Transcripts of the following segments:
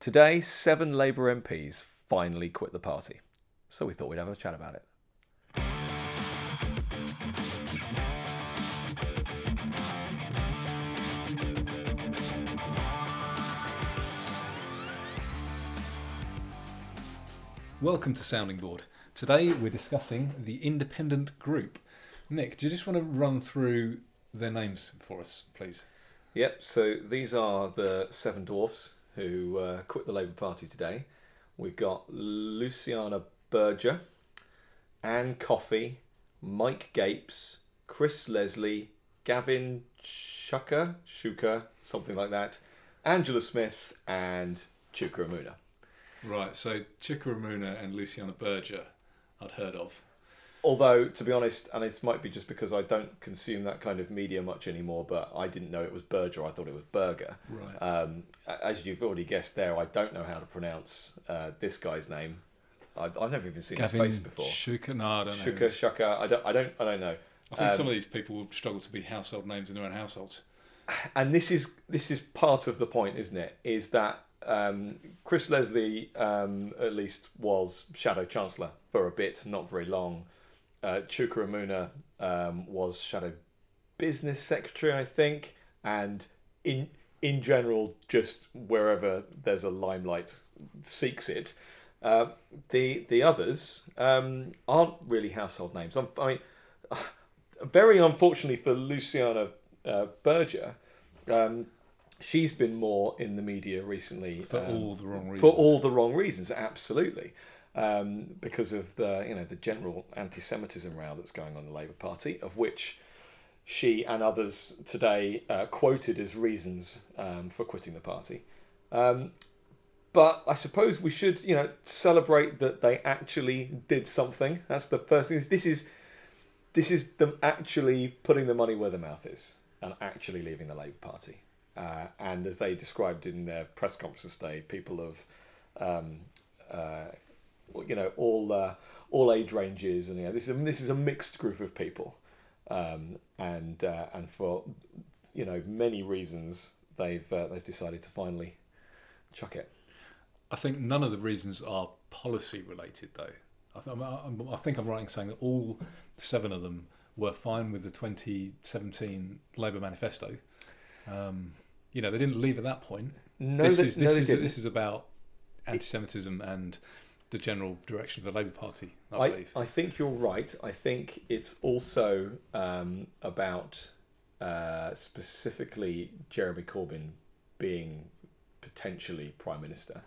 Today, seven Labour MPs finally quit the party, so we thought we'd have a chat about it. Welcome to Sounding Board. Today we're discussing the Independent Group. Nick, do you just want to run through their names for us, please? Yep, so these are the seven dwarfs who uh, quit the Labour Party today. We've got Luciana Berger, Ann Coffey, Mike Gapes, Chris Leslie, Gavin Shuker, Shuka, something like that, Angela Smith, and Chuka Umunna. Right, so Chuka Umunna and Luciana Berger, I'd heard of. Although, to be honest, and this might be just because I don't consume that kind of media much anymore, but I didn't know it was Berger. I thought it was Berger. Right. Um, as you've already guessed there, I don't know how to pronounce uh, this guy's name. I, I've never even seen Gavin his face before. Shuka, no, I don't know. Shuka, I don't. I don't. I don't know. I think some um, of these people will struggle to be household names in their own households. and this is this is part of the point, isn't it? Is that um, Chris Leslie um, at least was Shadow Chancellor for a bit, not very long. Uh, Chuka Umunna um, was Shadow Business Secretary, I think, and in in general, just wherever there's a limelight, seeks it. Uh, the the others um, aren't really household names. I'm, I mean, very unfortunately for Luciana uh, Berger, um, she's been more in the media recently For um, all the wrong reasons. for all the wrong reasons. Absolutely, um, because of the you know the general anti-Semitism row that's going on in the Labour Party, of which she and others today uh, quoted as reasons um, for quitting the party. Um, but I suppose we should, you know, celebrate that they actually did something. That's the first thing. This is, this is them actually putting the money where the mouth is and actually leaving the Labour Party. Uh, and as they described in their press conference today, people have um, uh, you know, all uh, all age ranges, and you know, this is this is a mixed group of people, um, and uh, and for you know many reasons they've uh, they've decided to finally chuck it. I think none of the reasons are policy related, though. I, th- I'm- I think I'm right in saying that all seven of them were fine with the 2017 Labour manifesto. Um, you know, they didn't leave at that point. No, this they, is this they is this is about anti-Semitism and the general direction of the Labour Party. I, I. I think you're right. I think it's also um, about uh, specifically Jeremy Corbyn being potentially prime minister.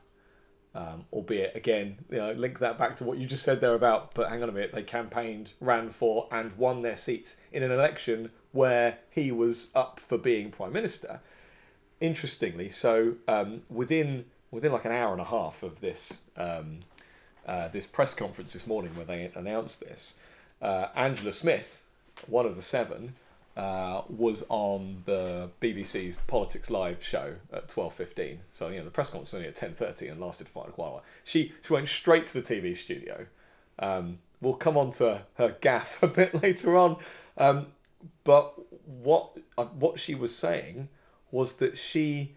Um, albeit, again, you know, link that back to what you just said there about. But hang on a minute, they campaigned, ran for, and won their seats in an election where he was up for being prime minister. Interestingly, so um, within within like an hour and a half of this um, uh, this press conference this morning where they announced this, uh, Angela Smith, one of the seven, uh, was on the BBC's Politics Live show at twelve fifteen. So you know the press conference was only at ten thirty and lasted for quite a while. She she went straight to the TV studio. Um, we'll come on to her gaff a bit later on, um, but what uh, what she was saying was that she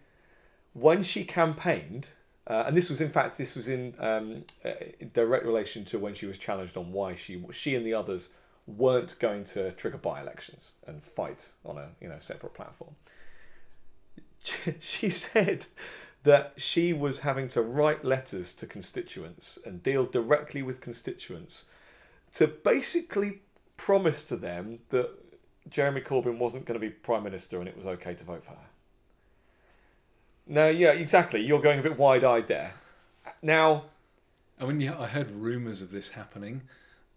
when she campaigned, uh, and this was in fact this was in um, uh, direct relation to when she was challenged on why she she and the others weren't going to trigger by-elections and fight on a you know separate platform. She said that she was having to write letters to constituents and deal directly with constituents to basically promise to them that Jeremy Corbyn wasn't going to be prime minister and it was okay to vote for her. No, yeah, exactly. You're going a bit wide-eyed there. Now, I mean, yeah, I heard rumours of this happening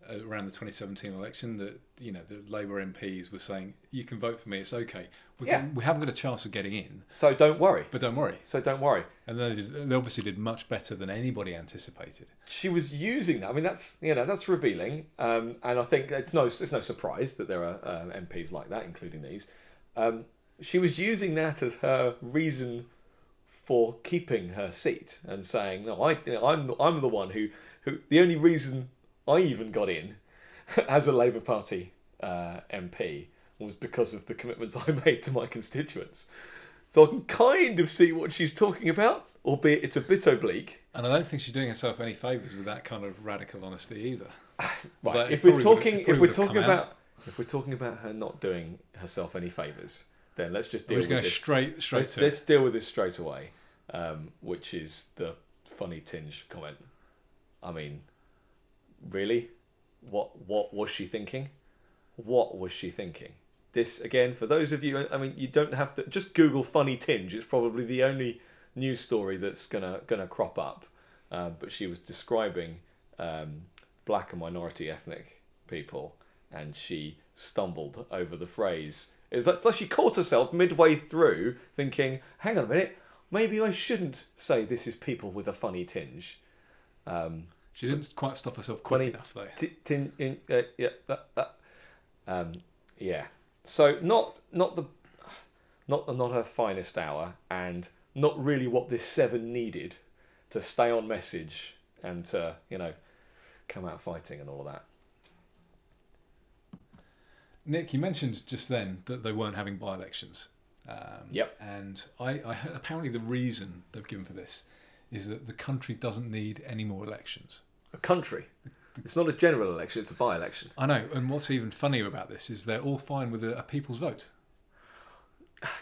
uh, around the 2017 election. That you know, the Labour MPs were saying, "You can vote for me. It's okay. We, Yeah. we haven't got a chance of getting in, so don't worry. but don't worry." So don't worry. And they, did, they obviously did much better than anybody anticipated. She was using that. I mean, that's you know that's revealing, um, and I think it's no it's no surprise that there are um, MPs like that, including these. Um, she was using that as her reason for keeping her seat and saying, "No, I, I'm I'm the one who who the only reason I even got in as a Labour Party uh, MP was because of the commitments I made to my constituents." So I can kind of see what she's talking about, albeit it's a bit oblique. And I don't think she's doing herself any favours with that kind of radical honesty either. Right. If we're talking, if we're talking out. about, if we're talking about her not doing herself any favors, then let's just deal with this. straight straight let's, let's deal with this straight away, um, which is the funny tinge comment. I mean, really, what what was she thinking? What was she thinking? This again for those of you. I mean, you don't have to just Google funny tinge. It's probably the only news story that's gonna gonna crop up. Um, but she was describing um, black and minority ethnic people, and she stumbled over the phrase. It was like, like she caught herself midway through, thinking, "Hang on a minute, maybe I shouldn't say this is people with a funny tinge." Um, She didn't quite stop herself quick Funny. enough though. T- tin, in, uh, yeah, that, that. Um, yeah. So not not the not not her finest hour, and not really what this seven needed to stay on message and to you know come out fighting and all of that. Nick, you mentioned just then that they weren't having by-elections. Um, Yep. And I, I apparently the reason they've given for this is that the country doesn't need any more elections. A country. It's not a general election; it's a by-election. I know, and what's even funnier about this is they're all fine with a, a people's vote.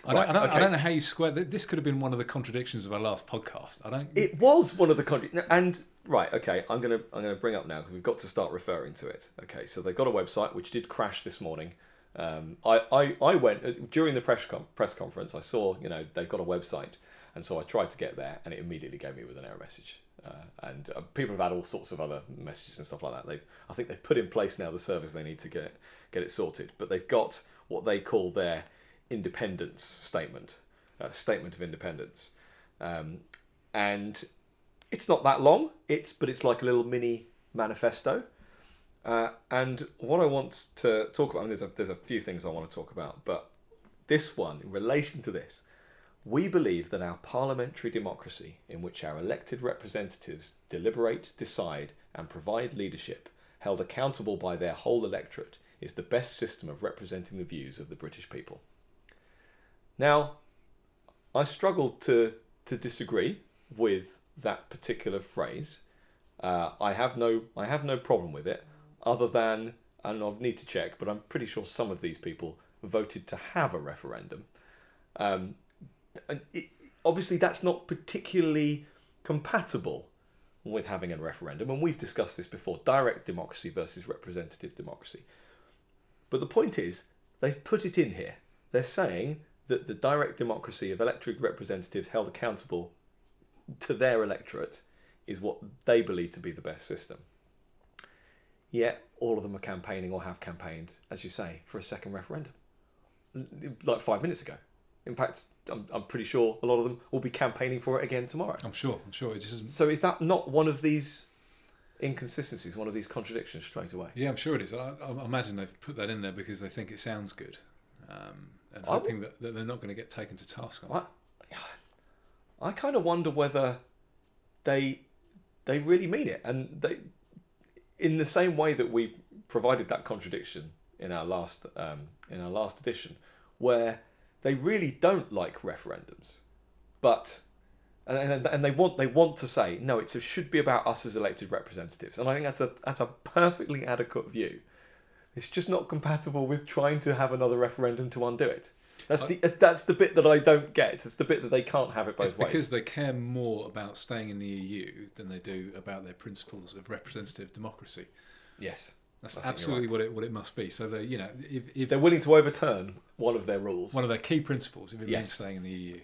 I, Right, don't, I, don't, I don't know how you square th- this. Could have been one of the contradictions of our last podcast. I don't. It was one of the countries, and right, okay, I'm gonna I'm gonna bring up now because we've got to start referring to it. Okay, so they've got a website which did crash this morning. Um, I, I I went uh, during the press com- press conference. I saw you know they've got a website, and so I tried to get there, and it immediately gave me with an error message. Uh, and uh, people have had all sorts of other messages and stuff like that. They've I think they've put in place now the service they need to get get it sorted, but they've got what they call their independence statement, uh, statement of independence. Um, and it's not that long. It's but it's like a little mini manifesto. Uh, and what I want to talk about, I mean, there's a, there's a few things I want to talk about, but this one, in relation to this, we believe that our parliamentary democracy, in which our elected representatives deliberate, decide, and provide leadership, held accountable by their whole electorate, is the best system of representing the views of the British people. Now, I struggled to to disagree with that particular phrase. Uh, I have no I have no problem with it, other than and I'll need to check, but I'm pretty sure some of these people voted to have a referendum. Um, and it, obviously, that's not particularly compatible with having a referendum, and we've discussed this before: direct democracy versus representative democracy. But the point is, they've put it in here. They're saying that the direct democracy of elected representatives held accountable to their electorate is what they believe to be the best system. Yet all of them are campaigning or have campaigned, as you say, for a second referendum. Like five minutes ago. In fact, I'm, I'm pretty sure a lot of them will be campaigning for it again tomorrow. I'm sure. I'm sure it just isn't. So is that not one of these inconsistencies, one of these contradictions straight away? Yeah, I'm sure it is. I, I imagine they've put that in there because they think it sounds good, um, and I hoping that, that they're not going to get taken to task on. it. I, I kind of wonder whether they they really mean it, and they, in the same way that we provided that contradiction in our last um, in our last edition, where they really don't like referendums, but and, and, they want they want to say no, it should be about us as elected representatives, and I think that's a that's a perfectly adequate view. It's just not compatible with trying to have another referendum to undo it. That's the that's the bit that I don't get. It's the bit that they can't have it both It's ways. because they care more about staying in the EU than they do about their principles of representative democracy. Yes, That's I absolutely what it what it must be. So they, you know, if, if they're willing to overturn one of their rules. one of their key principles, if it means staying in the EU,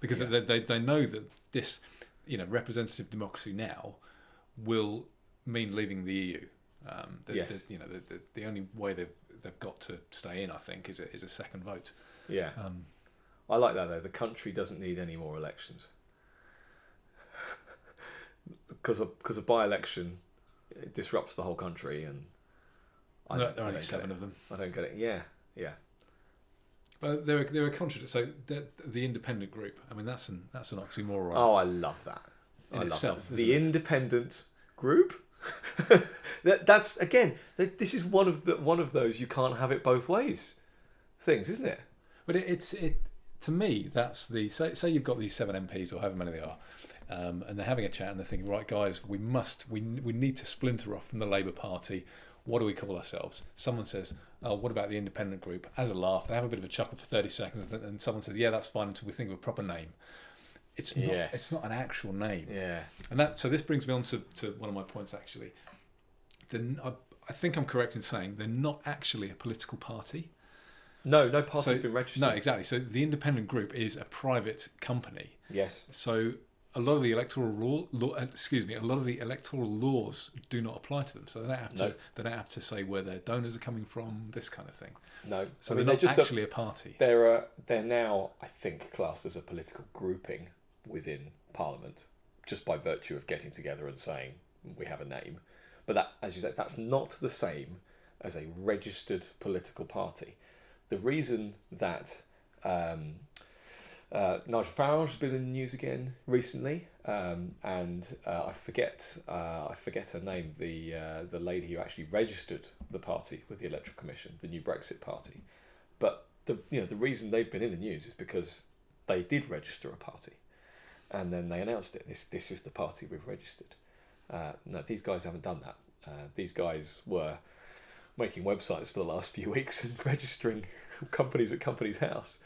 because Yeah. they, they they know that this, you know, representative democracy now will mean leaving the EU. Um, the, Yes. the, you know, the, the, the only way they've they've got to stay in, I think, is a, is a second vote. Yeah, Um, I like that though. The country doesn't need any more elections because a because a by-election it disrupts the whole country, and I there don't, there are only seven of them. I don't get it. Yeah, yeah, But they're they're a contradict. So the, the independent group. I mean, that's an that's an oxymoron. Oh, I love that. In I love itself, that. isn't the it? independent group. that, that's again. That, this is one of the one of those you can't have it both ways things, isn't it? But it, it's it to me, that's the say, say you've got these seven MPs or however many they are, um, and they're having a chat and they're thinking, right, guys, we must, we we need to splinter off from the Labour Party. What do we call ourselves? Someone says, oh, what about the independent group? As a laugh, they have a bit of a chuckle for thirty seconds, and someone says, yeah, that's fine until we think of a proper name. It's not. Yes. It's not an actual name. Yeah. And that so this brings me on to, to one of my points actually. The, I, I think I'm correct in saying they're not actually a political party. No, no party's So- been registered. No, exactly. So the independent group is a private company. Yes. So a lot of the electoral law, law uh, excuse me, a lot of the electoral laws do not apply to them. So they don't have to No. they don't have to say where their donors are coming from, this kind of thing. No. So I mean, they're they're not just a, actually a party. they're a, they're now I think classed as a political grouping within Parliament, just by virtue of getting together and saying we have a name. But that, as you said, that's not the same as a registered political party. The reason that um, uh, Nigel Farage has been in the news again recently, um, and uh, I forget uh, I forget her name. The uh, the lady who actually registered the party with the Electoral Commission, the new Brexit Party. But the you know the reason they've been in the news is because they did register a party, and then they announced it. This this is the party we've registered. Uh, no, these guys haven't done that. Uh, these guys were making websites for the last few weeks and registering companies at companies' house.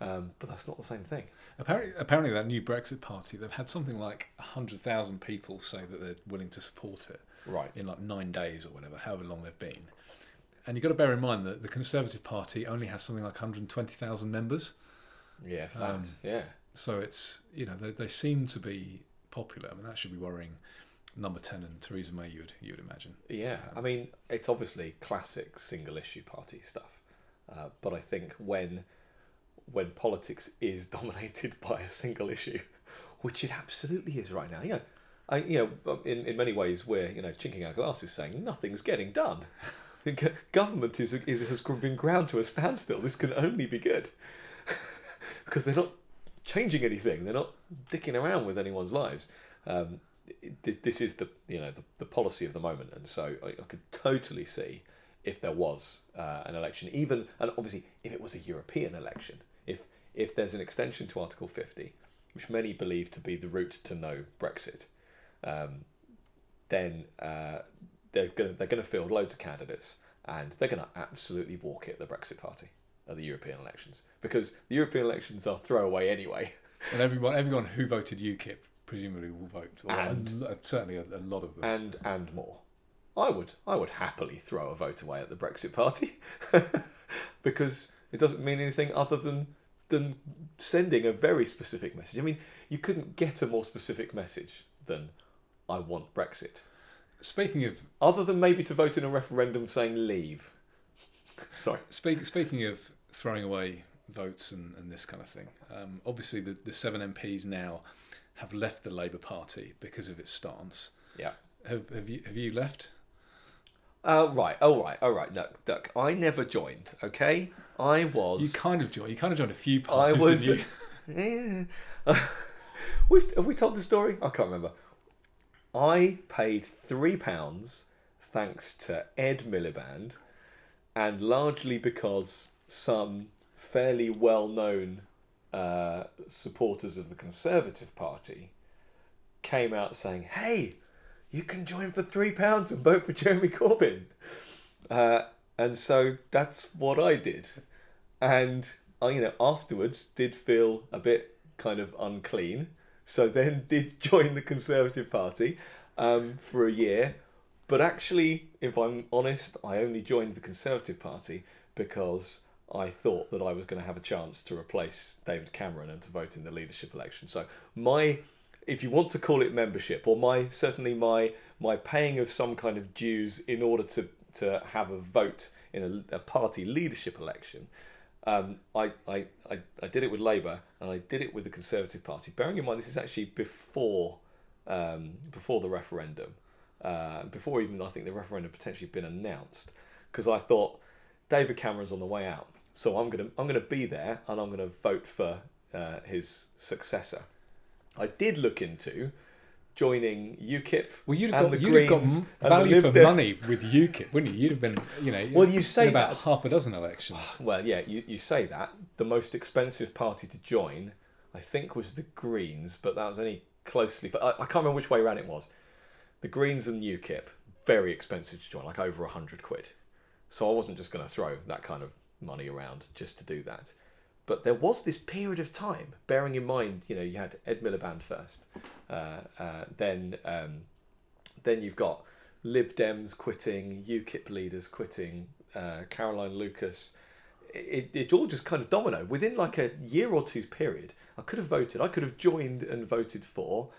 Um, but that's not the same thing. Apparently, apparently, that new Brexit party, they've had something like hundred thousand people say that they're willing to support it Right. in like nine days or whatever, however long they've been. And you've got to bear in mind that the Conservative Party only has something like 120,000 members. Yeah, that. Um, yeah. So it's, you know, they, they seem to be popular. I mean, that should be worrying number 10 and Theresa May, you would, you would imagine. Yeah, I mean, it's obviously classic single issue party stuff. Uh, but I think when when politics is dominated by a single issue, which it absolutely is right now, yeah, I you know in, in many ways we're you know chinking our glasses saying nothing's getting done. Government is, is has been ground to a standstill. This can only be good because they're not changing anything. They're not dicking around with anyone's lives. Um, this is the you know the, the policy of the moment, and so I, I could totally see if there was uh, an election, even and obviously if it was a European election, if if there's an extension to Article Fifty, which many believe to be the route to no Brexit, um, then uh, they're gonna they're gonna field loads of candidates, and they're gonna absolutely walk it the Brexit Party at the European elections because the European elections are throwaway anyway. And everyone, everyone who voted UKIP presumably will vote. And- a- certainly a, a lot of them. and and more. I would I would happily throw a vote away at the Brexit Party because it doesn't mean anything other than than sending a very specific message. I mean, you couldn't get a more specific message than I want Brexit. Speaking of Other than maybe to vote in a referendum saying leave. Sorry. Speak, speaking of throwing away votes and, and this kind of thing, um, obviously the, the seven MPs now have left the Labour Party because of its stance. Yeah. Have, have you have you left? Uh, right. Oh right. All right. Look, look. I never joined. Okay. I was. You kind of joined. You kind of joined a few parties. I was. didn't you? Yeah. We've, have we told the story? I can't remember. I paid three pounds thanks to Ed Miliband, and largely because some fairly well-known uh, supporters of the Conservative Party came out saying, "Hey, you can join for three pounds and vote for Jeremy Corbyn," uh, and so that's what I did and I, you know, afterwards did feel a bit kind of unclean. So then did join the Conservative Party um, for a year, but actually, if I'm honest, I only joined the Conservative Party because I thought that I was going to have a chance to replace David Cameron and to vote in the leadership election. So my, if you want to call it membership, or my certainly my my paying of some kind of dues in order to to have a vote in a, a party leadership election, um, I, I, I, I did it with Labour and I did it with the Conservative Party. Bearing in mind this is actually before um, before the referendum, uh, before even I think the referendum potentially been announced, because I thought David Cameron's on the way out, so I'm gonna I'm gonna be there and I'm gonna vote for uh, his successor. I did look into joining UKIP. Well, you'd have got, the you'd have got value for money with UKIP, wouldn't you? You'd have been, you know, Well, you say in about that. half a dozen elections. Well, yeah, you, you say that. The most expensive party to join, I think, was the Greens, but that was only closely. I, I can't remember which way around it was. The Greens and UKIP, very expensive to join, like over a hundred quid. So I wasn't just going to throw that kind of money around just to do that. But there was this period of time, bearing in mind, you know, you had Ed Miliband first, uh, uh, then um, then you've got Lib Dems quitting, UKIP leaders quitting, uh, Caroline Lucas. It, it all just kind of dominoed within like a year or two's period. I could have voted. I could have joined and voted for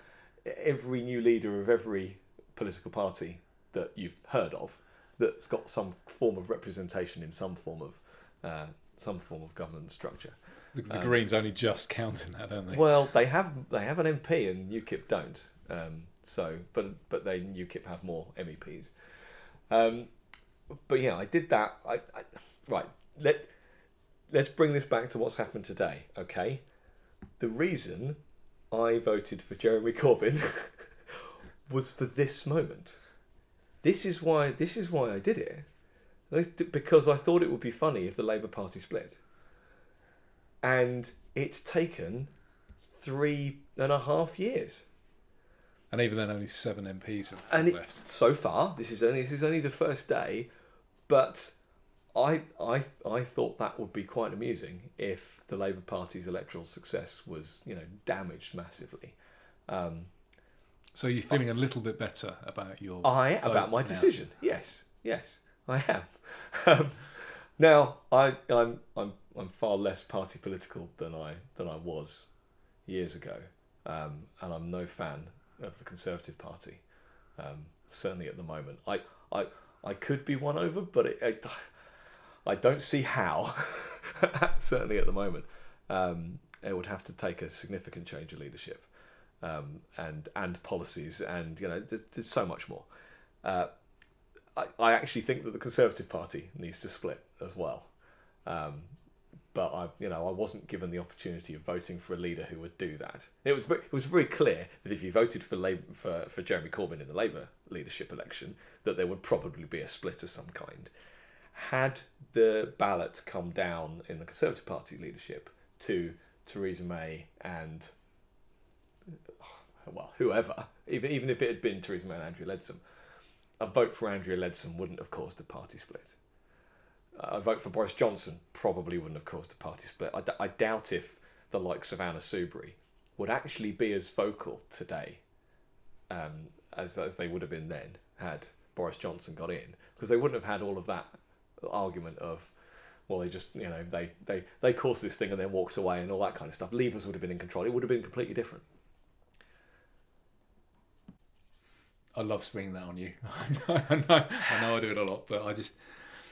every new leader of every political party that you've heard of that's got some form of representation in some form of uh, some form of government structure. The, the Um, Greens only just count in that, don't they? Well, they have they have an MP and UKIP don't. Um, so, but but they UKIP have more MEPs. Um, but yeah, I did that. I, I right. Let let's bring this back to what's happened today. Okay, the reason I voted for Jeremy Corbyn was for this moment. This is why. This is why I did it. Because I thought it would be funny if the Labour Party split. And it's taken three and a half years. and even then, only seven MPs have And it, left. so far, this is only this is only the first day, but I I I thought that would be quite amusing if the Labour Party's electoral success was you know damaged massively. Um, So you're feeling a little bit better about your. I about my now. decision. Yes, yes, I am. Um, now I I'm I'm I'm far less party political than I than I was years ago, um, and I'm no fan of the Conservative Party. Um, certainly at the moment, I I I could be won over, but it, it, I don't see how. certainly at the moment, um, it would have to take a significant change of leadership um, and and policies, and you know, there's so much more. Uh, I, I actually think that the Conservative Party needs to split as well. Um, but I, you know, I wasn't given the opportunity of voting for a leader who would do that. It was very, it was very clear that if you voted for Labour, for for Jeremy Corbyn in the Labour leadership election, that there would probably be a split of some kind. Had the ballot come down in the Conservative Party leadership to Theresa May and well, whoever, even even if it had been Theresa May and Andrea Leadsom, a vote for Andrea Leadsom wouldn't have caused a party split. A vote for Boris Johnson probably wouldn't have caused a party split. I, d- I doubt if the likes of Anna Soubry would actually be as vocal today um, as as they would have been then had Boris Johnson got in, because they wouldn't have had all of that argument of. Well, they just you know they, they, they caused this thing and then walked away and all that kind of stuff. Leavers would have been in control. It would have been completely different. I love springing that on you. I know, I know I do it a lot, but I just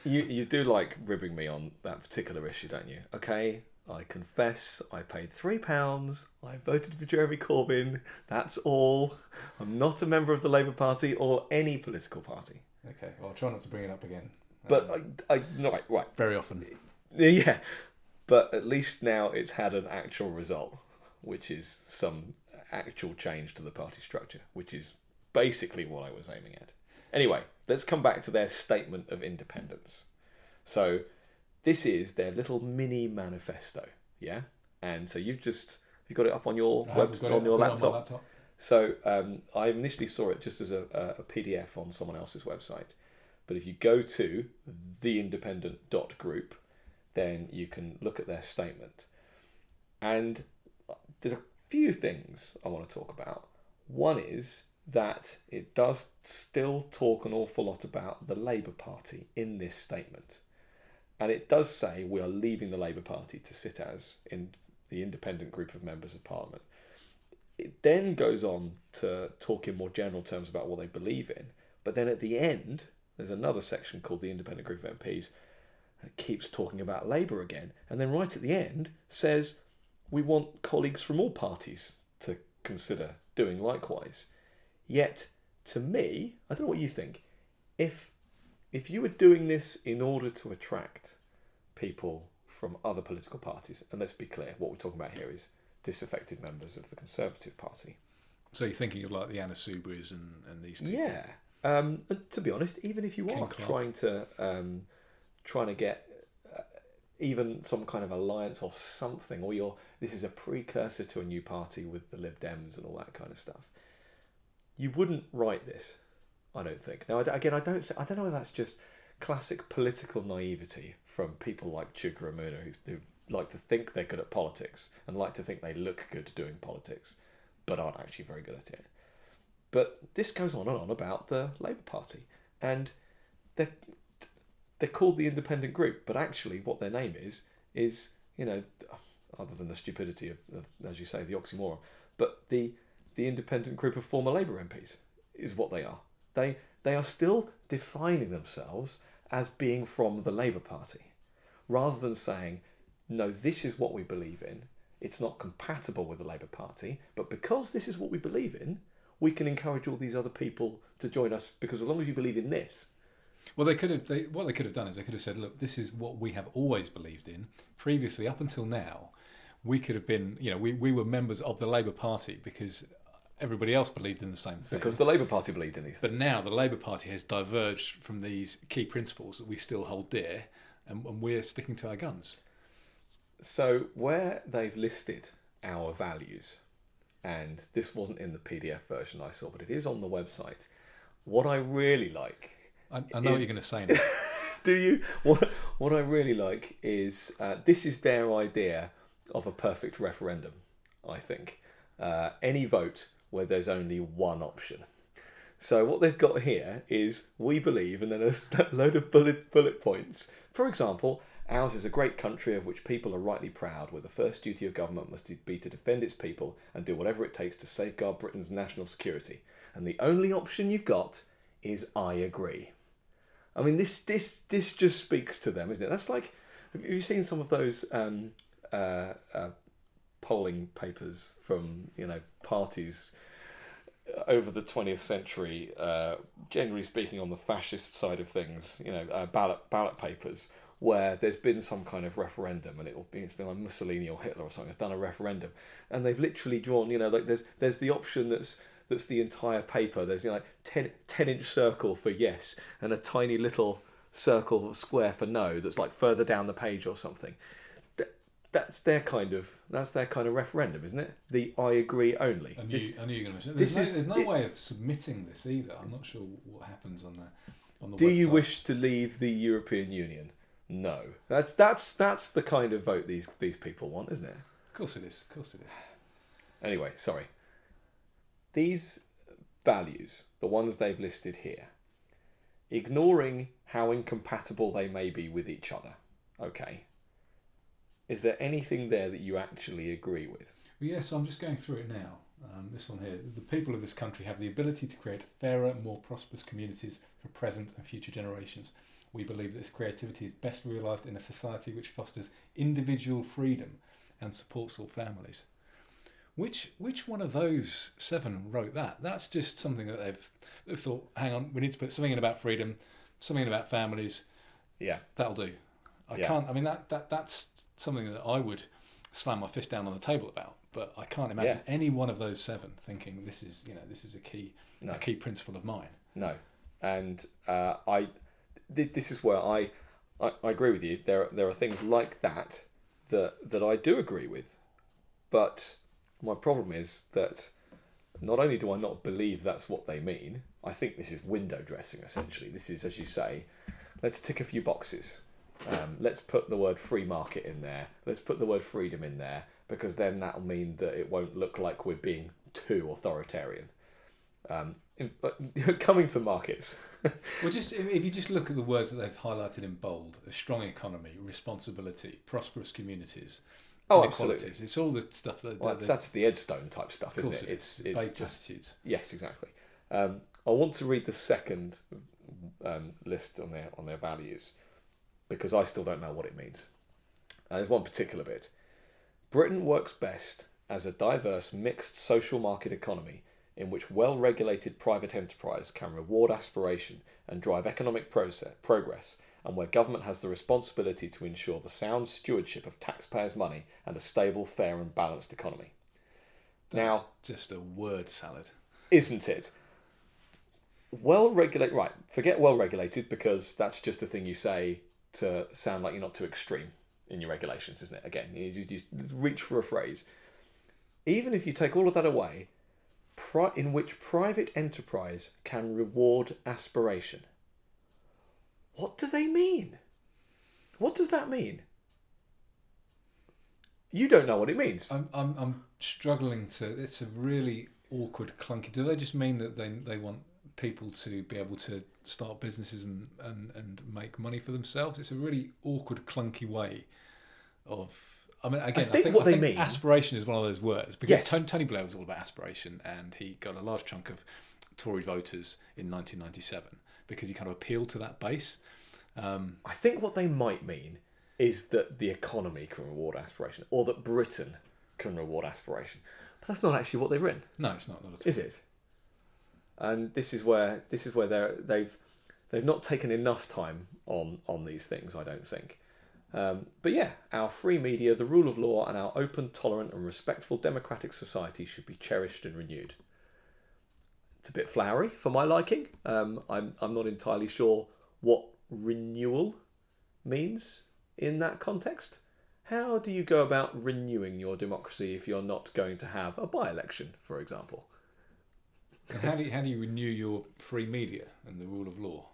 You you do like ribbing me on that particular issue, don't you? Okay, I confess I paid three pounds. I voted for Jeremy Corbyn. That's all. I'm not a member of the Labour Party or any political party. okay. Well, I'll try not to bring it up again. But Um, I, I no, right, right, very often, yeah. But at least now it's had an actual result, which is some actual change to the party structure, which is basically what I was aiming at. Anyway, let's come back to their statement of independence. So, this is their little mini manifesto, yeah. And so you've just you got it up on your I web got on your laptop. my laptop. So um, I initially saw it just as a, a, a PDF on someone else's website. But if you go to theindependent.group, then you can look at their statement. And there's a few things I want to talk about. One is that it does still talk an awful lot about the Labour Party in this statement. And it does say we are leaving the Labour Party to sit as in the independent group of members of Parliament it then goes on to talk in more general terms about what they believe in. But then at the end, there's another section called the Independent Group of MPs that keeps talking about Labour again. And then right at the end says, we want colleagues from all parties to consider doing likewise. Yet, to me, I don't know what you think, if if you were doing this in order to attract people from other political parties, and let's be clear, what we're talking about here is disaffected members of the Conservative Party. So you're thinking of like the Anna Soubries and, and these people. Yeah. Um, and to be honest, even if you Ken are Clarke. trying to um, trying to get uh, even some kind of alliance or something, or you're this is a precursor to a new party with the Lib Dems and all that kind of stuff, you wouldn't write this. I don't think. Now, again, I don't. th- I don't know whether that's just classic political naivety from people like Chuka Umunna who, who like to think they're good at politics and like to think they look good doing politics, but aren't actually very good at it. But this goes on and on about the Labour Party, and they're they're called the Independent Group, but actually, what their name is is you know, other than the stupidity of, of as you say, the oxymoron, but the the Independent Group of former Labour MPs is what they are. They they are still defining themselves as being from the Labour Party, rather than saying, no, this is what we believe in. It's not compatible with the Labour Party, but because this is what we believe in, we can encourage all these other people to join us because as long as you believe in this, Well, they could have. They, what they could have done is they could have said, "Look, this is what we have always believed in. Previously, up until now, we could have been. You know, we, we were members of the Labour Party because everybody else believed in the same thing. because the Labour Party believed in these but things. now the Labour Party has diverged from these key principles that we still hold dear, and, and we're sticking to our guns. So where they've listed our values, and this wasn't in the PDF version I saw, but it is on the website. What I really like I, I know what you're going to say now. Do you? What What I really like is uh, this is their idea of a perfect referendum. I think uh, any vote where there's only one option. So what they've got here is we believe, and then a load of bullet bullet points. For example, ours is a great country of which people are rightly proud, where the first duty of government must be to defend its people and do whatever it takes to safeguard Britain's national security. And the only option you've got is I agree. I mean, this this this just speaks to them, isn't it? That's like, have you seen some of those um, uh, uh, polling papers from you know parties over the twentieth century? Uh, generally speaking, on the fascist side of things, you know, uh, ballot ballot papers where there's been some kind of referendum and it'll be it's been like Mussolini or Hitler or something They've done a referendum and they've literally drawn you know like there's there's the option that's that's the entire paper. There's you know, like 10, 10 inch circle for yes and a tiny little circle square for no that's like further down the page or something. That, that's their kind of that's their kind of referendum, isn't it? The I agree only. I knew, This- I knew you were going to mention. this There's, is- no, there's no it- way of submitting this either. I'm not sure what happens on the on the. do you wish to leave the European Union? No. That's that's that's the kind of vote these these people want, isn't it? Of course it is. Of course it is. Anyway, sorry. These values, the ones they've listed here, ignoring how incompatible they may be with each other, okay, is there anything there that you actually agree with? Well, yeah, so I'm just going through it now. Um, this one here. The people of this country have the ability to create fairer, more prosperous communities for present and future generations. We believe that this creativity is best realised in a society which fosters individual freedom and supports all families. Which which one of those seven wrote that? That's just something that they've, they've thought. Hang on, we need to put something in about freedom, something in about families. Yeah. That'll do. I Yeah. can't. I mean, that, that that's something that I would slam my fist down on the table about. But I can't imagine any one of those seven thinking this is you know this is a key No. a key principle of mine. No, and uh, I, th- this is where I, I, I agree with you. There, there are things like that that that I do agree with, but my problem is that not only do I not believe that's what they mean, I think this is window dressing. Essentially, this is as you say, let's tick a few boxes. Um, let's put the word free market in there. Let's put the word freedom in there because then that'll mean that it won't look like we're being too authoritarian. Um, in, but coming to markets, Well, just if you just look at the words that they've highlighted in bold: a strong economy, responsibility, prosperous communities, Oh, absolutely. It's all the stuff that, well, that's, that's the Edstone type stuff, isn't it? it It's it's just yes, exactly. Um, I want to read the second um, list on their on their values because I still don't know what it means. And there's one particular bit. Britain works best as a diverse, mixed social market economy in which well regulated private enterprise can reward aspiration and drive economic process, progress, and where government has the responsibility to ensure the sound stewardship of taxpayers' money and a stable, fair, and balanced economy. That's Now- just a word salad. isn't it? Well regulated, right? Forget well regulated because that's just a thing you say to sound like you're not too extreme in your regulations, isn't it? Again, you, you, reach for a phrase. Even if you take all of that away, pri- in which private enterprise can reward aspiration. What do they mean? What does that mean? You don't know what it means. I'm, I'm, I'm struggling to. It's a really awkward, clunky. Do they just mean that they they want people to be able to start businesses and, and, and make money for themselves? It's a really awkward, clunky way of. I mean, again, I think think, what I they mean- aspiration is one of those words because Yes. Tony, Blair was all about aspiration, and he got a large chunk of Tory voters in 1997 because he kind of appealed to that base. Um, I think what they might mean is that the economy can reward aspiration, or that Britain can reward aspiration. But that's not actually what they've written, no, it's not. not at all. is it? And this is where this is where they're, they've they've not taken enough time on on these things. I don't think. Um, but yeah, our free media, the rule of law, and our open, tolerant, and respectful democratic society should be cherished and renewed. It's a bit flowery for my liking. Um, I'm I'm not entirely sure what renewal means in that context. How do you go about renewing your democracy if you're not going to have a by election, for example? How do you, how do you renew your free media and the rule of law?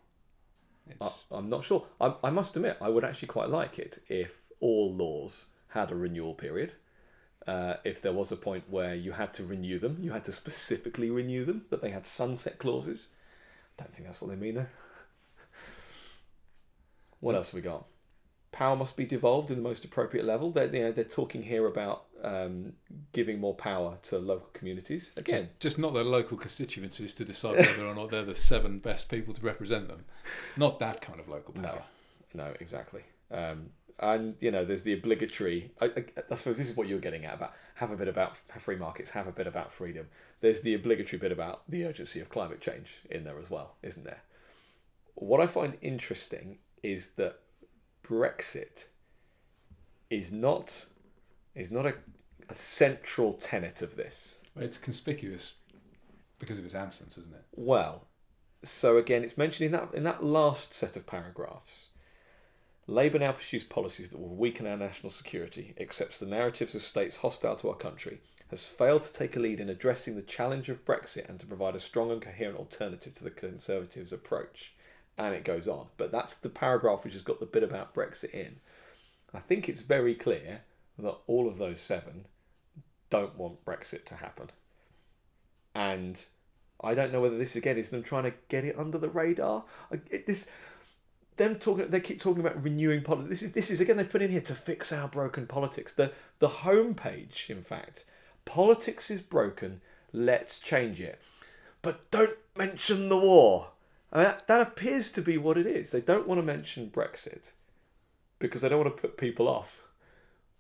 I, It's, I'm not sure. I, I must admit, I would actually quite like it if all laws had a renewal period. Uh, if there was a point where you had to renew them, you had to specifically renew them, that they had sunset clauses. I Don't think that's what they mean though. What else have we got? Power must be devolved in the most appropriate level. They're, you know, they're talking here about um, giving more power to local communities. Again, just, just not their local constituencies to decide whether or not they're the seven best people to represent them. Not that kind of local No. power. No, exactly. Um, and you know, there's the obligatory. I, I, I suppose this is what you're getting at about have a bit about free markets, have a bit about freedom. There's the obligatory bit about the urgency of climate change in there as well, isn't there? What I find interesting is that Brexit is not is not a, a central tenet of this. It's conspicuous because of its absence, isn't it? Well, so again, it's mentioned in that in that last set of paragraphs. Labour now pursues policies that will weaken our national security, accepts the narratives of states hostile to our country, has failed to take a lead in addressing the challenge of Brexit and to provide a strong and coherent alternative to the Conservatives' approach. And it goes on. But that's the paragraph which has got the bit about Brexit in. I think it's very clear that all of those seven don't want Brexit to happen. And I don't know whether this again is them trying to get it under the radar. This, them talking, they keep talking about renewing politics. This is this is again they've put in here to fix our broken politics. The the homepage, in fact, politics is broken. Let's change it, but don't mention the war. I mean, that, that appears to be what it is. They don't want to mention Brexit because they don't want to put people off.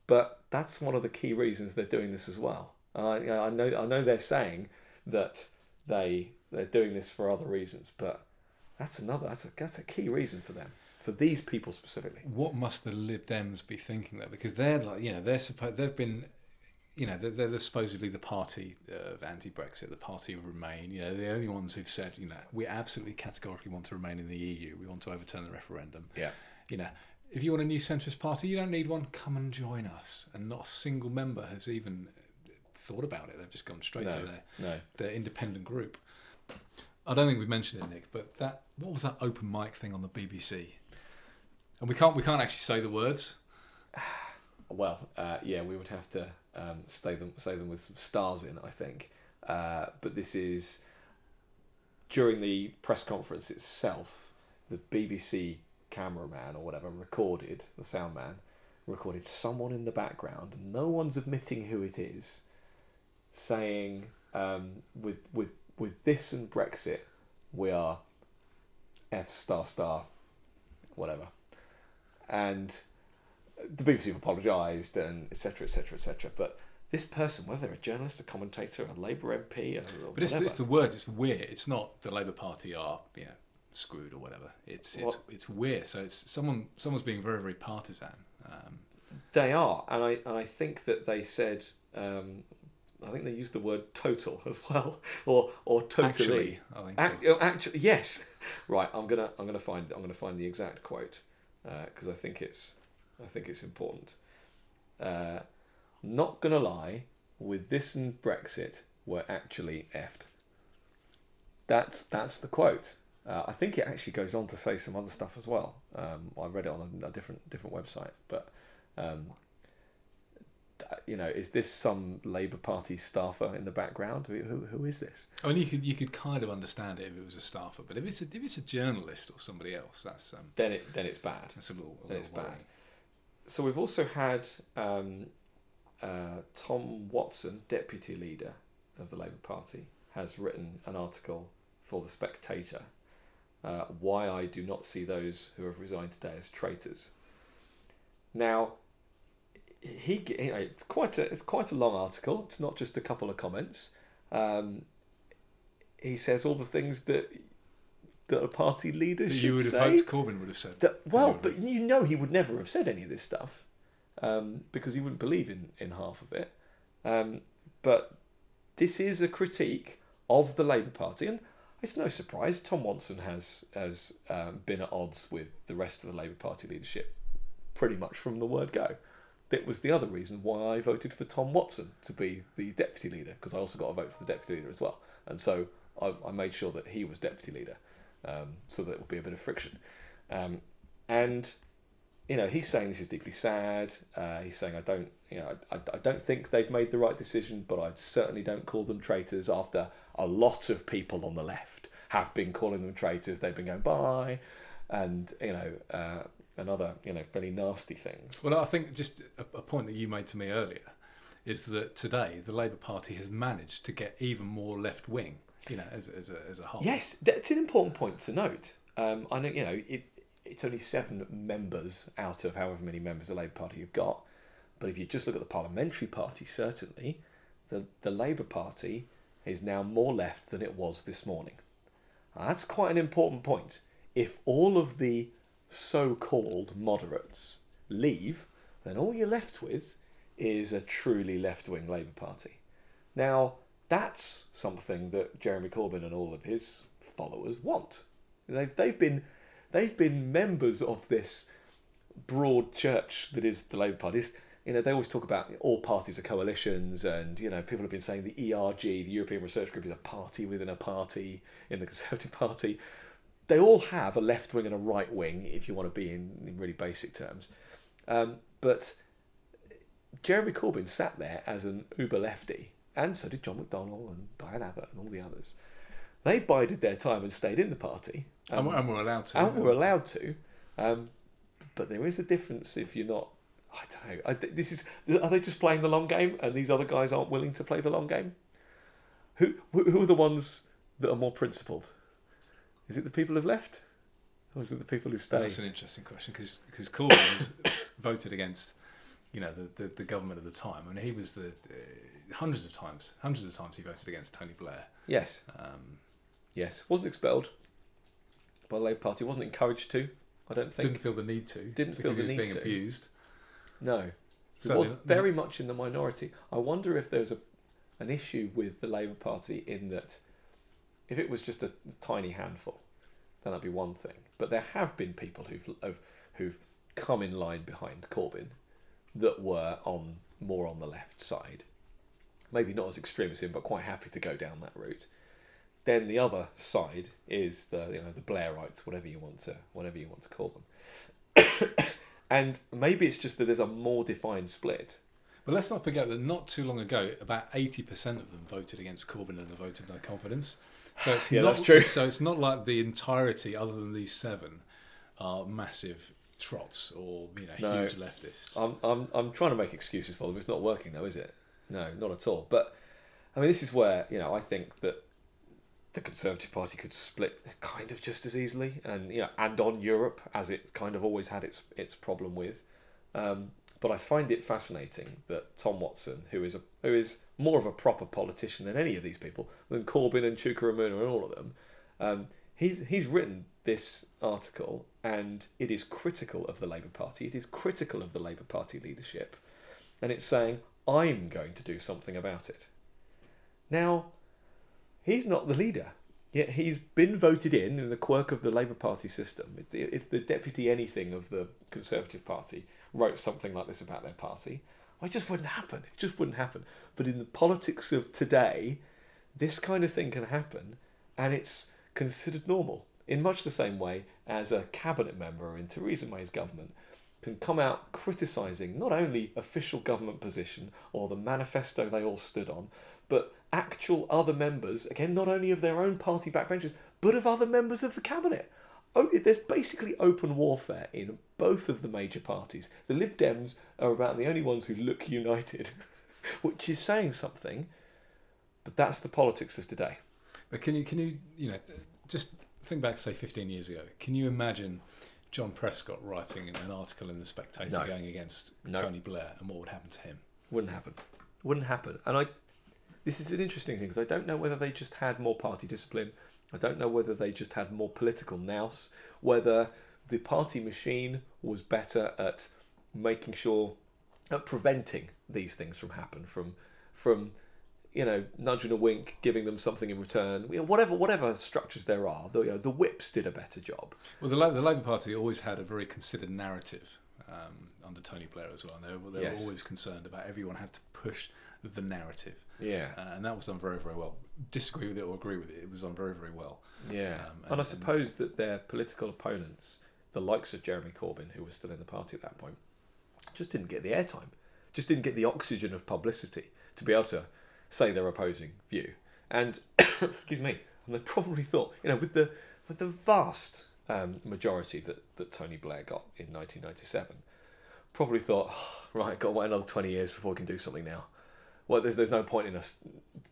But that's one of the key reasons they're doing this as well. And I, I know I know they're saying that they they're doing this for other reasons, but that's another that's a that's a key reason for them for these people specifically. What must the Lib Dems be thinking though? Because they're like, you know, they're supposed they've been, you know, they're, they're supposedly the party of anti-Brexit, the party of Remain. You know, the only ones who've said, you know, we absolutely categorically want to remain in the EU. We want to overturn the referendum. Yeah. You know, if you want a new centrist party, you don't need one. Come and join us. And not a single member has even thought about it. They've just gone straight to their no. their independent group. I don't think we've mentioned it, Nick, but that what was that open mic thing on the BBC? And we can't we can't actually say the words. Well, uh, yeah, we would have to um, say them say them with some stars in, I think. Uh, but this is during the press conference itself. The BBC cameraman or whatever recorded the sound man recorded someone in the background. No one's admitting who it is, saying um, with with with this and Brexit, we are F star star, whatever, and the BBC have apologised and etc etc etc. But this person, whether they're a journalist, a commentator, a Labour MP, or But it's, it's the words. It's we're. It's not the Labour Party are you know, screwed or whatever. It's it's What? it's we're. So it's someone someone's being very very partisan. Um, they are, and I and I think that they said. Um, I think they used the word total as well, or or totally. Actually, I think. Ac- oh, actually, yes. Right, I'm gonna I'm gonna find I'm gonna find the exact quote because I think it's I think it's important. Uh, not gonna lie, with this and Brexit, we're actually effed. That's that's the quote. Uh, I think it actually goes on to say some other stuff as well. Um, I read it on a, a different different website, but um, you know, is this some Labour Party staffer in the background? Who, who, who is this? I mean, you could you could kind of understand it if it was a staffer, but if it's a, if it's a journalist or somebody else, that's um, Then it then it's bad. that's a little. A Then little it's bad. So we've also had um, uh, Tom Watson, deputy leader of the Labour Party, has written an article for the Spectator. Uh, why I do not see those who have resigned today as traitors. Now, he you know, it's quite a it's quite a long article. It's not just a couple of comments. Um, he says all the things that that a party leader should you would have say. hoped Corbyn would have said. That, well, but you know he would never have said any of this stuff um, because he wouldn't believe in, in half of it. Um, but this is a critique of the Labour Party, and it's no surprise Tom Watson has has um, been at odds with the rest of the Labour Party leadership pretty much from the word go. That was the other reason why I voted for Tom Watson to be the deputy leader because I also got a vote for the deputy leader as well, and so I, I made sure that he was deputy leader um, so that would be a bit of friction. Um, and you know, he's saying this is deeply sad. Uh, he's saying I don't, you know, I, I don't think they've made the right decision, but I certainly don't call them traitors. After a lot of people on the left have been calling them traitors, they've been going bye, and you know, uh, and other you know fairly nasty things. Well, I think just a, a point that you made to me earlier is that today the Labour Party has managed to get even more left wing, you know, as, as, a, as a whole. Yes, that's an important point to note. Um, I know you know it, it's only seven members out of however many members the Labour Party you've got, but if you just look at the parliamentary party, certainly the the Labour Party is now more left than it was this morning. Now, that's quite an important point. If all of the so-called moderates leave, then all you're left with is a truly left-wing Labour Party. Now, that's something that Jeremy Corbyn and all of his followers want. They've, they've been they've been members of this broad church that is the Labour Party. It's, you know, they always talk about all parties are coalitions, and you know, people have been saying the ERG, the European Research Group, is a party within a party in the Conservative Party. They all have a left wing and a right wing, if you want to be in, in really basic terms. Um, but Jeremy Corbyn sat there as an uber lefty, and so did John McDonnell and Diane Abbott and all the others. They bided their time and stayed in the party, And, we're- and we're allowed to. and were allowed to. Um, but there is a difference if you're not. I don't know. I, this is. Are they just playing the long game, and these other guys aren't willing to play the long game? Who who are the ones that are more principled? Is it the people who've left, or is it the people who stay? That's an interesting question because because Corbyn voted against, you know, the, the, the government at the time, and he was the uh, hundreds of times, hundreds of times he voted against Tony Blair. Yes, Um, yes. Wasn't expelled by the Labour Party. Wasn't encouraged to. I don't think. didn't feel the need to. Didn't feel the he was need being to. abused. No, It was very much in the minority. I wonder if there's a an issue with the Labour Party in that if it was just a tiny handful, then that'd be one thing. But there have been people who've who've, who've come in line behind Corbyn that were on more on the left side. Maybe not as extreme as him, but quite happy to go down that route. Then the other side is the you know the Blairites, whatever you want to whatever you want to call them. And maybe it's just that there's a more defined split. But let's not forget that not too long ago, about eighty percent of them voted against Corbyn and a vote of no confidence. So it's Yeah, not, that's true. So it's not like the entirety, other than these seven, are massive trots or you know No. huge leftists. I'm, I'm, I'm trying to make excuses for them. It's not working though, is it? No, not at all. But I mean, this is where you know I think that the Conservative Party could split kind of just as easily, and you know, and on Europe as it's kind of always had its its problem with. Um, but I find it fascinating that Tom Watson, who is a who is more of a proper politician than any of these people, than Corbyn and Chuka Umunna and all of them, um, he's he's written this article and it is critical of the Labour Party. It is critical of the Labour Party leadership, and it's saying I'm going to do something about it. Now, he's not the leader. Yet he's been voted in in the quirk of the Labour Party system. If- the deputy anything of the Conservative Party wrote something like this about their party, well, it just wouldn't happen. It just wouldn't happen. But in the politics of today, this kind of thing can happen, and it's considered normal in much the same way as a cabinet member in Theresa May's government can come out criticising not only official government position or the manifesto they all stood on, but actual other members, again, not only of their own party backbenchers, but of other members of the cabinet. Oh, there's basically open warfare in both of the major parties. The Lib Dems are about the only ones who look united, which is saying something, but that's the politics of today. But can you can you you know just think back say 15 years ago? Can you imagine John Prescott writing an article in the Spectator No. going against No. Tony Blair and what would happen to him? Wouldn't happen. Wouldn't happen. And I, this is an interesting thing because I don't know whether they just had more party discipline. I don't know whether they just had more political nous. Whether the party machine was better at making sure, at preventing these things from happen, from, from, you know, nudging a wink, giving them something in return. You know, whatever, whatever structures there are, the, you know, the whips did a better job. Well, the, the Labour Party always had a very considered narrative um, under Tony Blair as well. And they were, they Yes. were always concerned about everyone had to push the narrative, Yeah. uh, and that was done very very well. Disagree with it or agree with it, it was done very very well. Yeah, Um, and, and- I suppose that their political opponents, the likes of Jeremy Corbyn, who was still in the party at that point, just didn't get the airtime, just didn't get the oxygen of publicity to be able to say their opposing view. And excuse me, and they probably thought, you know, with the with the vast um, majority that that Tony Blair got in 1997, probably thought, "Oh, right, got to wait another 20 years before we can do something now. Well, there's there's no point in us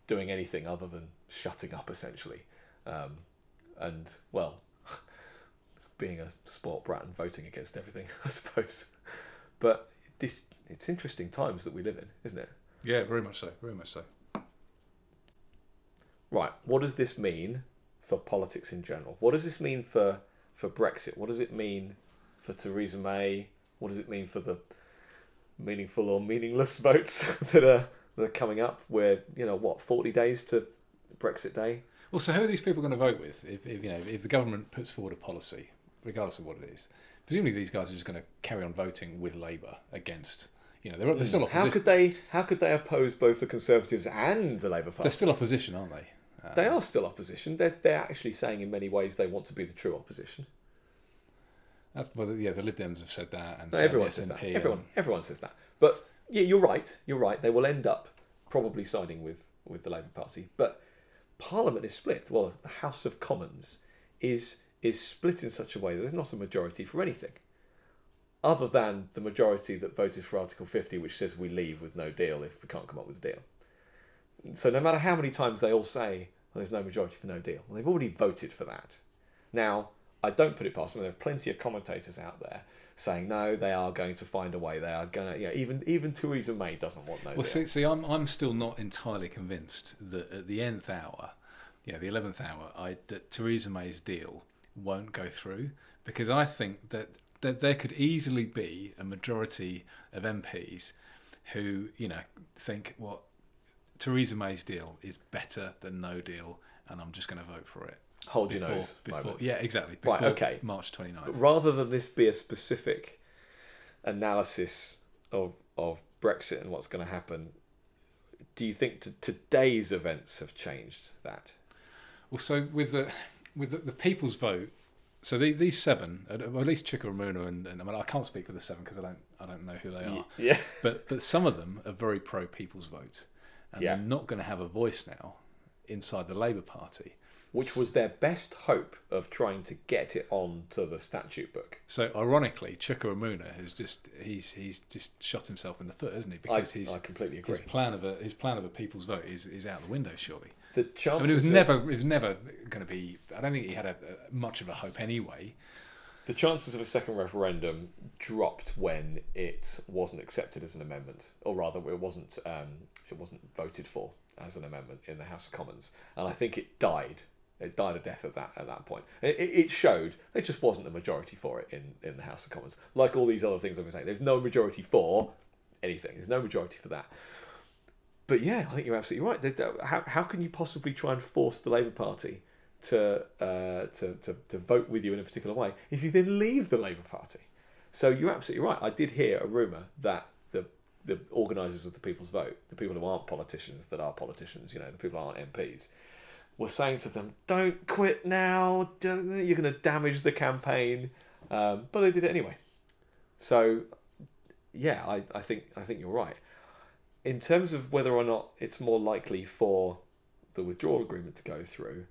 doing anything other than shutting up, essentially. Um, and well, being a sport brat and voting against everything, I suppose. But this it's interesting times that we live in, isn't it? Yeah, very much so, very much so. Right. What does this mean for politics in general? What does this mean for for Brexit? What does it mean for Theresa May? What does it mean for the meaningful or meaningless votes that are that are coming up? Where you know what, forty days to Brexit Day. Well, so who are these people going to vote with? If, if you know, if the government puts forward a policy, regardless of what it is, presumably these guys are just going to carry on voting with Labour against. You know, they're, they're still opposition. How could they? How could they oppose both the Conservatives and the Labour Party? They're still opposition, aren't they? Uh, They are still opposition. They're, they're actually saying in many ways they want to be the true opposition. That's well, yeah. The Lib Dems have said that, and No, everyone the says that. Everyone, everyone says that. But yeah, you're right. You're right. They will end up probably siding with, with the Labour Party. But Parliament is split. Well, the House of Commons is is split in such a way that there's not a majority for anything, other than the majority that voted for Article 50, which says we leave with no deal if we can't come up with a deal. So no matter how many times they all say well, there's no majority for no deal, well, they've already voted for that. Now, I don't put it past them. There are plenty of commentators out there saying no, they are going to find a way. They are going to. Yeah, even even Theresa May doesn't want no Well, deal. see, see, I'm I'm still not entirely convinced that at the nth hour, you know, the eleventh hour, I that Theresa May's deal won't go through because I think that that there could easily be a majority of MPs who you know think well, Theresa May's deal is better than no deal, and I'm just going to vote for it. Hold your nose. before, moment. yeah, exactly. Right, okay. March 29th. But rather than this be a specific analysis of of Brexit and what's going to happen, do you think t- today's events have changed that? Well, so with the with the, the people's vote, so the, these seven, well, at least Chuka Umunna and, and I mean I can't speak for the seven because I don't I don't know who they are, Yeah. but but some of them are very pro people's vote, and Yeah. they're not going to have a voice now inside the Labour Party. Which was their best hope of trying to get it on to the statute book. So ironically, Chuka Umunna has just he's he's just shot himself in the foot, hasn't he? I, Because his I completely agree. his plan of a his plan of a people's vote is, is out the window, surely. The I chances mean, it was of- never it was never going to be. I don't think he had a, a, much of a hope anyway. The chances of a second referendum dropped when it wasn't accepted as an amendment, or rather, it wasn't um, it wasn't voted for as an amendment in the House of Commons, and I think it died. It died a death at that at that point. It, it showed there just wasn't a majority for it in, in the House of Commons. Like all these other things I've been saying, there's no majority for anything. There's no majority for that. but yeah, I think you're absolutely right. How, how can you possibly try and force the Labour Party to, uh, to, to, to vote with you in a particular way if you then leave the Labour Party? So you're absolutely right. I did hear a rumour that the the organisers of the People's Vote, the people who aren't politicians that are politicians, you know, the people who aren't MPs, were saying to them, "Don't quit now. Don't, you're going to damage the campaign." Um, but they did it anyway. So, yeah, I, I think I think you're right. In terms of whether or not it's more likely for the withdrawal agreement to go through,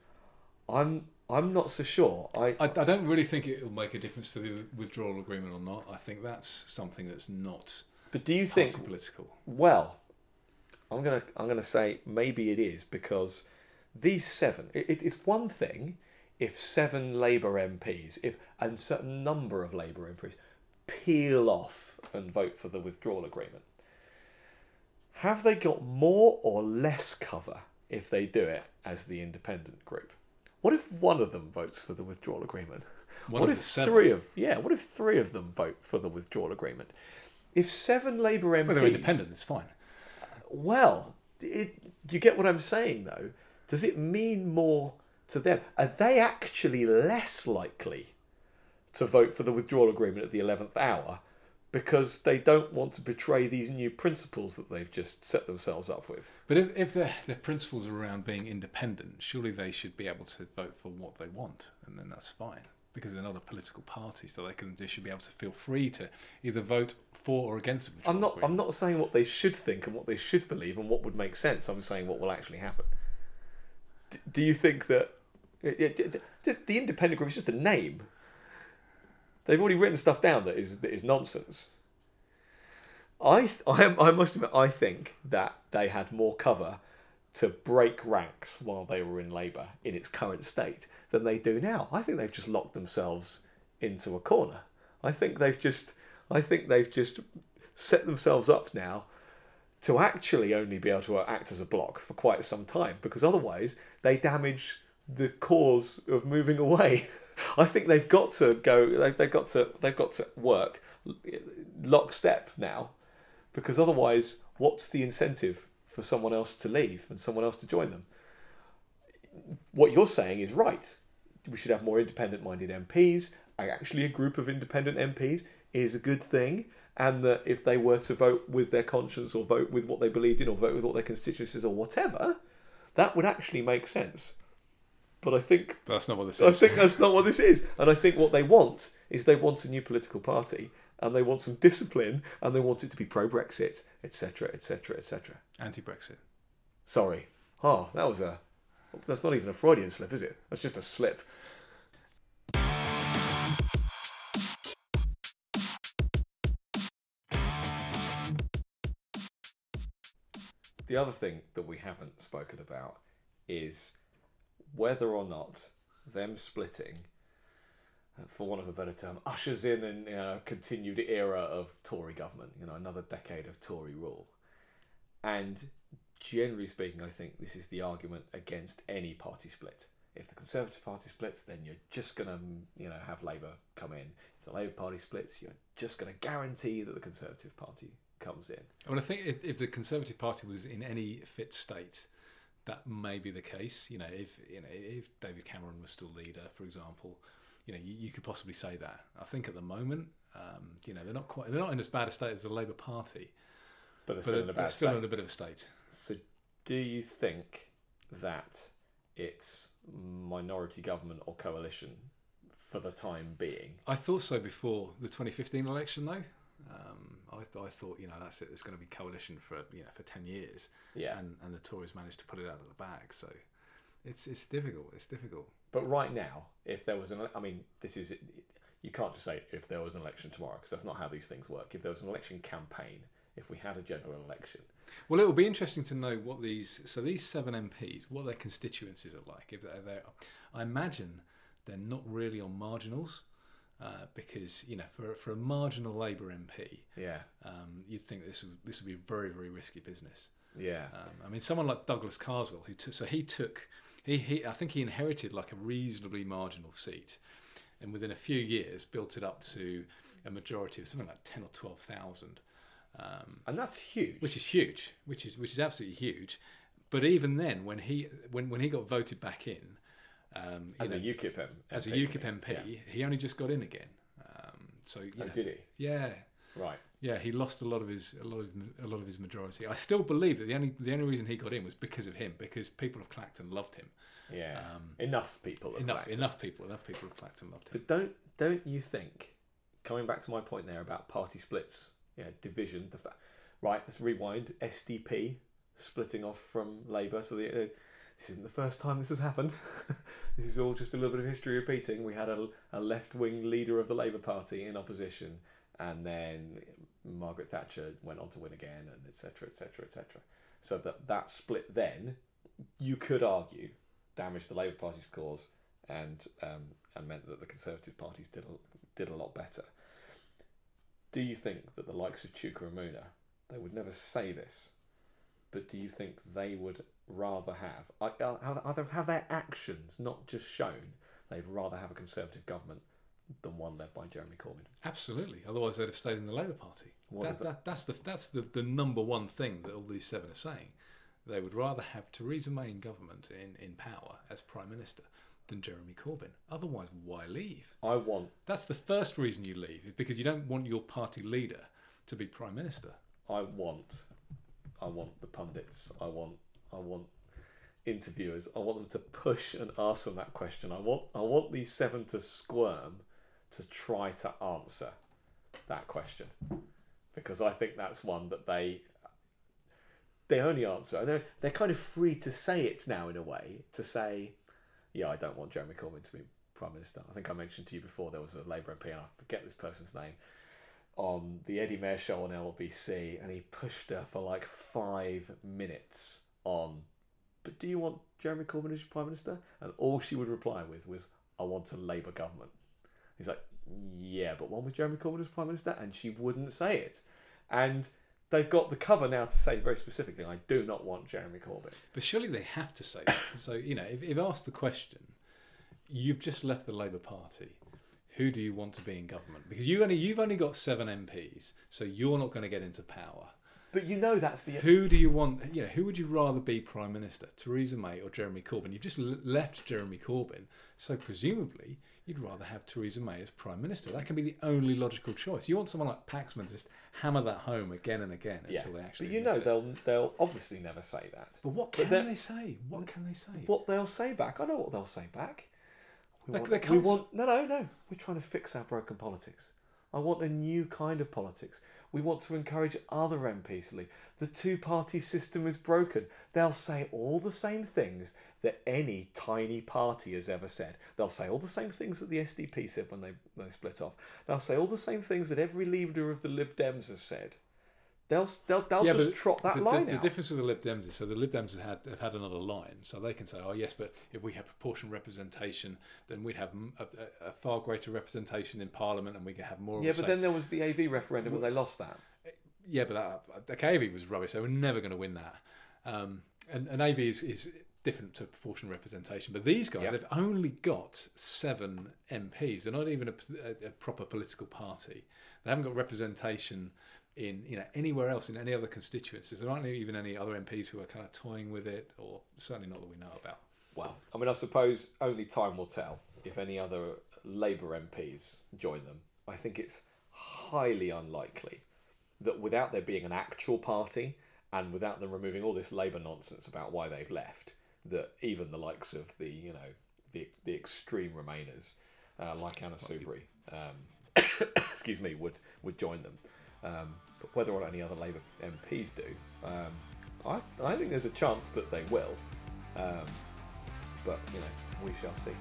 I'm I'm not so sure. I I, I don't really think it will make a difference to the withdrawal agreement or not. I think that's something that's not but do you think political. Well, I'm gonna I'm gonna say maybe it is because these seven. It, it- it's one thing if seven Labour MPs, if a certain number of Labour MPs peel off and vote for the withdrawal agreement. Have they got more or less cover if they do it as the independent group? What if one of them votes for the withdrawal agreement? One what if three of yeah? What if three of them vote for the withdrawal agreement? If seven Labour MPs, Well, they're independent. It's fine. well, it, you get what I'm saying, though. Does it mean more to them? Are they actually less likely to vote for the withdrawal agreement at the eleventh hour because they don't want to betray these new principles that they've just set themselves up with? But if, if the, the principles are around being independent, surely they should be able to vote for what they want, and then that's fine. Because they're not a political party, so they can they should be able to feel free to either vote for or against the withdrawal I'm not. agreement. I'm not saying what they should think and what they should believe and what would make sense. I'm saying what will actually happen. Do you think that the independent group is just a name? They've already written stuff down that is that is nonsense. I I, am, I must admit I think that they had more cover to break ranks while they were in Labour in its current state than they do now. I think they've just locked themselves into a corner. I think they've just I think they've just set themselves up now to actually only be able to act as a block for quite some time because otherwise they damage the cause of moving away. I think they've got to go. They've, they've got to. They've got to work lockstep now, because otherwise, what's the incentive for someone else to leave and someone else to join them? What you're saying is right. We should have more independent-minded MPs. Actually, a group of independent MPs is a good thing, and that if they were to vote with their conscience or vote with what they believed in or vote with what their constituencies or whatever, that would actually make sense. But I think that's not what this is. I think that's not what this is. And I think what they want is they want a new political party and they want some discipline and they want it to be pro Brexit, etc., etc., etc. Anti-Brexit. Sorry. Oh, that was a. That's not even a Freudian slip, is it? That's just a slip. The other thing that we haven't spoken about is whether or not them splitting, uh, for want of a better term, ushers in a uh, continued era of Tory government, you know, another decade of Tory rule. And generally speaking, I think this is the argument against any party split. If the Conservative Party splits, then you're just going to, you know, have Labour come in. If the Labour Party splits, you're just going to guarantee that the Conservative Party comes in. I mean, I think if, if the Conservative Party was in any fit state, that may be the case. You know, if you know if David Cameron was still leader, for example, you know, you, you could possibly say that. I think at the moment, um, you know, they're not quite they're not in as bad a state as the Labour Party, But they're but still in a they're still in a bit of a state. So, do you think that it's minority government or coalition for the time being? I thought so before the 2015 election, though. Um, I, th- I thought, you know, that's it. It's going to be coalition for you know for 10 years, Yeah. and and the Tories managed to put it out of the bag. So it's it's difficult. It's difficult. But right now, if there was an, I mean, this is, you can't just say if there was an election tomorrow because that's not how these things work. If there was an election campaign, if we had a general election, Well, it will be interesting to know what these so these seven MPs, what their constituencies are like. If they're, they're I imagine they're not really on marginals. Uh, because you know, for for a marginal Labour MP, yeah, um, you'd think this would this would be a very very risky business. yeah, Um, I mean, someone like Douglas Carswell, who took, so he took, he, he, I think he inherited like a reasonably marginal seat, and within a few years built it up to a majority of something like ten or twelve thousand. um, and that's huge. which is huge, which is which is absolutely huge. But even then, when he when when he got voted back in um, as know, a UKIP MP. as a UKIP MP, Yeah. he only just got in again. Um, so Oh, know, did he? yeah, Right. yeah, he lost a lot of his a lot of a lot of his majority. I still believe that the only the only reason he got in was because of him, because people of Clacton loved him. Yeah. Um, enough people. have enough clacked. enough people enough people of Clacton loved him. But don't don't you think? Coming back to my point there about party splits, know, division. The fa- right. Let's rewind. SDP splitting off from Labour. So the, uh, this isn't the first time this has happened. this is all just a little bit of history repeating. We had a, a left wing leader of the Labour Party in opposition, and then Margaret Thatcher went on to win again, and etc. etc. etc. So that that split then, you could argue, damaged the Labour Party's cause and um, and meant that the Conservative parties did a, did a lot better. Do you think that the likes of Chuka Umunna, they would never say this, but do you think they would rather have, are, are, are- have their actions not just shown they'd rather have a Conservative government than one led by Jeremy Corbyn? Absolutely. Otherwise, they'd have stayed in the Labour Party. What That, is that? that, that's the that's the, the number one thing that all these seven are saying. They would rather have Theresa May in government in, in power as prime minister than Jeremy Corbyn. Otherwise, why leave? I want That's the first reason you leave, is because you don't want your party leader to be prime minister. I want, I want the pundits. I want, I want interviewers. I want them to push and ask them that question. I want, I want these seven to squirm to try to answer that question because I think that's one that they they only answer. And they're they're kind of free to say it now in a way to say, yeah, I don't want Jeremy Corbyn to be prime minister. I think I mentioned to you before there was a Labour MP, and I forget this person's name on the Eddie Mair show on LBC, and he pushed her for like five minutes on. But do you want Jeremy Corbyn as your prime minister? And all she would reply with was, "I want a Labour government." He's like, "Yeah, but one with Jeremy Corbyn as prime minister," and she wouldn't say it. And they've got the cover now to say very specifically, "I do not want Jeremy Corbyn." But surely they have to say that. so, you know, if, if asked the question, you've just left the Labour Party. Who do you want to be in government? Because you only you've only got seven MPs, so you're not going to get into power. But you know that's the Who do you want? You know, who would you rather be prime minister, Theresa May or Jeremy Corbyn? You've just l- left Jeremy Corbyn, so presumably you'd rather have Theresa May as prime minister. That can be the only logical choice. You want someone like Paxman to just hammer that home again and again yeah. until they actually. But you know it. they'll they'll obviously never say that. But what can then- they say? What can they say? what they'll say back. I know what they'll say back. We want, they we want no, no, no. We're trying to fix our broken politics. I want a new kind of politics. We want to encourage other MPs to leave. The two-party system is broken. They'll say all the same things that any tiny party has ever said. They'll say all the same things that the SDP said when they, they split off. They'll say all the same things that every leader of the Lib Dems has said. They'll they'll, they'll just trot that the, line the, out. the difference with the Lib Dems is so the Lib Dems have had have had another line, so they can say, "Oh yes, but if we have proportional representation, then we'd have a far greater representation in Parliament, and we could have more." yeah, a but say." then there was the AV referendum and they lost that. yeah, but that, the AV was rubbish. They were never going to win that. Um, and, and AV is, is different to proportional representation. But these guys, Yep. they've only got seven MPs. They're not even a, a, a proper political party. They haven't got representation in you know anywhere else in any other constituencies. There aren't even any other MPs who are kind of toying with it, or certainly not that we know about. Well, I mean, I suppose only time will tell if any other Labour MPs join them. I think it's highly unlikely that without there being an actual party and without them removing all this Labour nonsense about why they've left, that even the likes of the you know the the extreme Remainers uh, like Anna Soubry, um, excuse me, would would join them. Um, but whether or not any other Labour MPs do, um, I I think there's a chance that they will. Um, but you know, we shall see.